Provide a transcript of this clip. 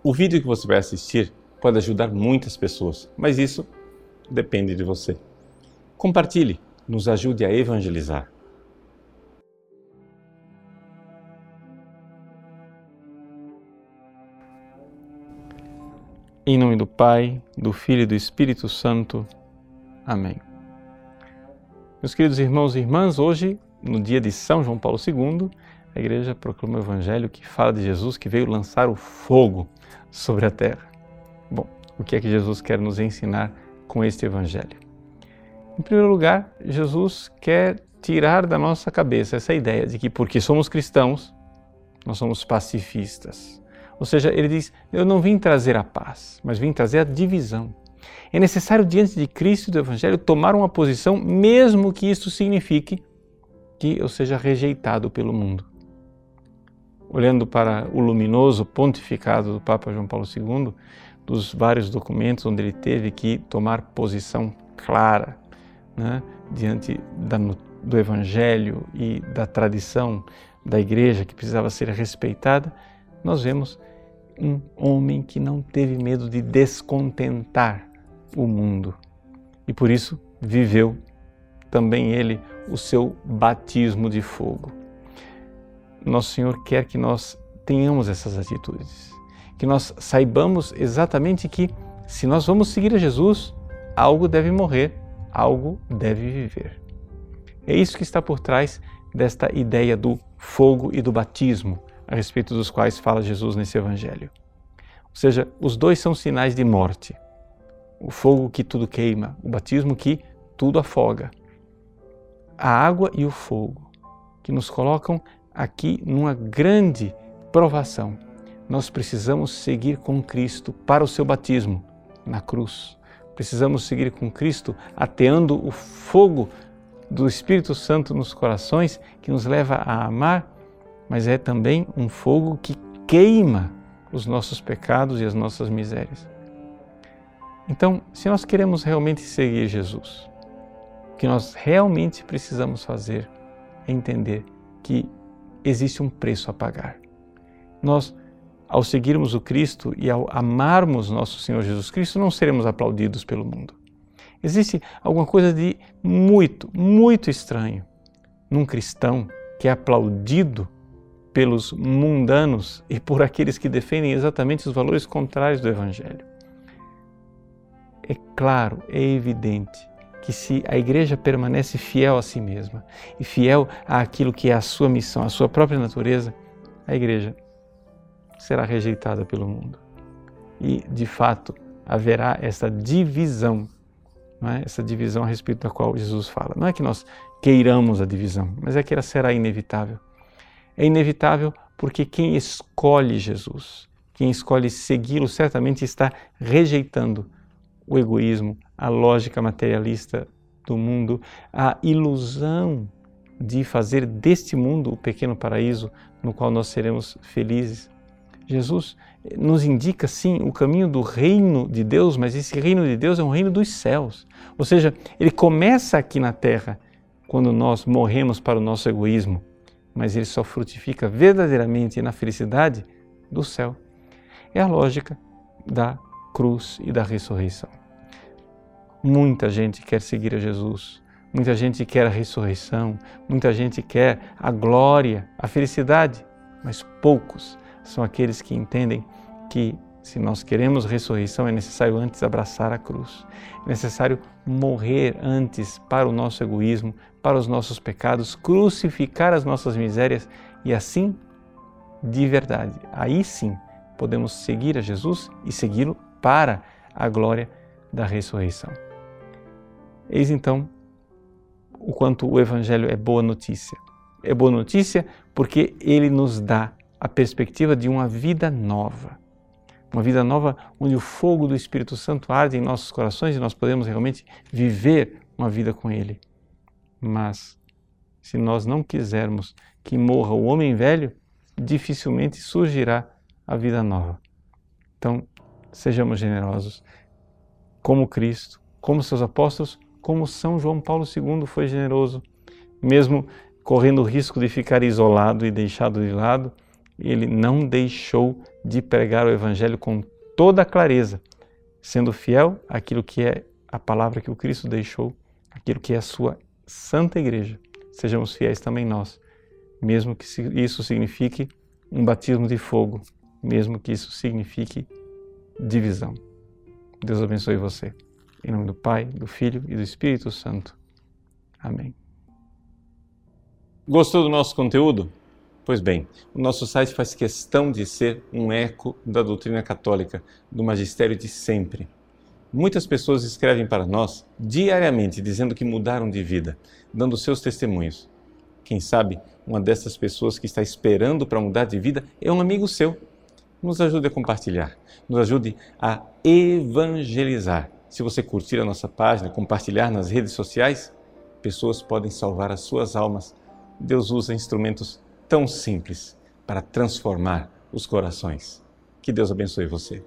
O vídeo que você vai assistir pode ajudar muitas pessoas, mas isso depende de você. Compartilhe, nos ajude a evangelizar. Em nome do Pai, do Filho e do Espírito Santo. Amém. Meus queridos irmãos e irmãs, hoje, no dia de São João Paulo II, a igreja proclama o evangelho que fala de Jesus que veio lançar o fogo sobre a terra. Bom, o que é que Jesus quer nos ensinar com este evangelho? Em primeiro lugar, Jesus quer tirar da nossa cabeça essa ideia de que porque somos cristãos, nós somos pacifistas. Ou seja, ele diz: Eu não vim trazer a paz, mas vim trazer a divisão. É necessário, diante de Cristo e do Evangelho, tomar uma posição, mesmo que isso signifique que eu seja rejeitado pelo mundo olhando para o luminoso pontificado do Papa João Paulo II, dos vários documentos onde ele teve que tomar posição clara né, diante da, do Evangelho e da tradição da Igreja que precisava ser respeitada, nós vemos um homem que não teve medo de descontentar o mundo. E por isso viveu também ele o seu batismo de fogo nosso Senhor quer que nós tenhamos essas atitudes, que nós saibamos exatamente que se nós vamos seguir a Jesus, algo deve morrer, algo deve viver. É isso que está por trás desta ideia do fogo e do batismo, a respeito dos quais fala Jesus nesse Evangelho. Ou seja, os dois são sinais de morte. O fogo que tudo queima, o batismo que tudo afoga. A água e o fogo que nos colocam aqui numa grande provação. Nós precisamos seguir com Cristo para o seu batismo na cruz. Precisamos seguir com Cristo ateando o fogo do Espírito Santo nos corações que nos leva a amar, mas é também um fogo que queima os nossos pecados e as nossas misérias. Então, se nós queremos realmente seguir Jesus, o que nós realmente precisamos fazer é entender que existe um preço a pagar. Nós, ao seguirmos o Cristo e ao amarmos nosso Senhor Jesus Cristo, não seremos aplaudidos pelo mundo. Existe alguma coisa de muito, muito estranho num cristão que é aplaudido pelos mundanos e por aqueles que defendem exatamente os valores contrários do Evangelho. É claro, é evidente que se a igreja permanece fiel a si mesma e fiel àquilo que é a sua missão, a sua própria natureza, a igreja será rejeitada pelo mundo. E, de fato, haverá essa divisão, é? essa divisão a respeito da qual Jesus fala. Não é que nós queiramos a divisão, mas é que ela será inevitável. É inevitável porque quem escolhe Jesus, quem escolhe segui-lo, certamente está rejeitando o egoísmo, a lógica materialista do mundo, a ilusão de fazer deste mundo o pequeno paraíso no qual nós seremos felizes. Jesus nos indica sim o caminho do reino de Deus, mas esse reino de Deus é um reino dos céus. Ou seja, ele começa aqui na terra quando nós morremos para o nosso egoísmo, mas ele só frutifica verdadeiramente na felicidade do céu. É a lógica da cruz e da ressurreição. Muita gente quer seguir a Jesus, muita gente quer a ressurreição, muita gente quer a glória, a felicidade, mas poucos são aqueles que entendem que se nós queremos ressurreição é necessário antes abraçar a cruz, é necessário morrer antes para o nosso egoísmo, para os nossos pecados, crucificar as nossas misérias e assim, de verdade, aí sim podemos seguir a Jesus e segui-lo para a glória da ressurreição. Eis então o quanto o Evangelho é boa notícia. É boa notícia porque ele nos dá a perspectiva de uma vida nova. Uma vida nova onde o fogo do Espírito Santo arde em nossos corações e nós podemos realmente viver uma vida com Ele. Mas, se nós não quisermos que morra o homem velho, dificilmente surgirá a vida nova. Então, sejamos generosos, como Cristo, como seus apóstolos, como São João Paulo II foi generoso, mesmo correndo o risco de ficar isolado e deixado de lado, ele não deixou de pregar o Evangelho com toda a clareza, sendo fiel àquilo que é a palavra que o Cristo deixou, aquilo que é a sua santa igreja. Sejamos fiéis também nós, mesmo que isso signifique um batismo de fogo, mesmo que isso signifique divisão. Deus abençoe você. Em nome do Pai, do Filho e do Espírito Santo. Amém. Gostou do nosso conteúdo? Pois bem, o nosso site faz questão de ser um eco da doutrina católica, do magistério de sempre. Muitas pessoas escrevem para nós diariamente dizendo que mudaram de vida, dando seus testemunhos. Quem sabe uma dessas pessoas que está esperando para mudar de vida é um amigo seu. Nos ajude a compartilhar, nos ajude a evangelizar. Se você curtir a nossa página, compartilhar nas redes sociais, pessoas podem salvar as suas almas. Deus usa instrumentos tão simples para transformar os corações. Que Deus abençoe você.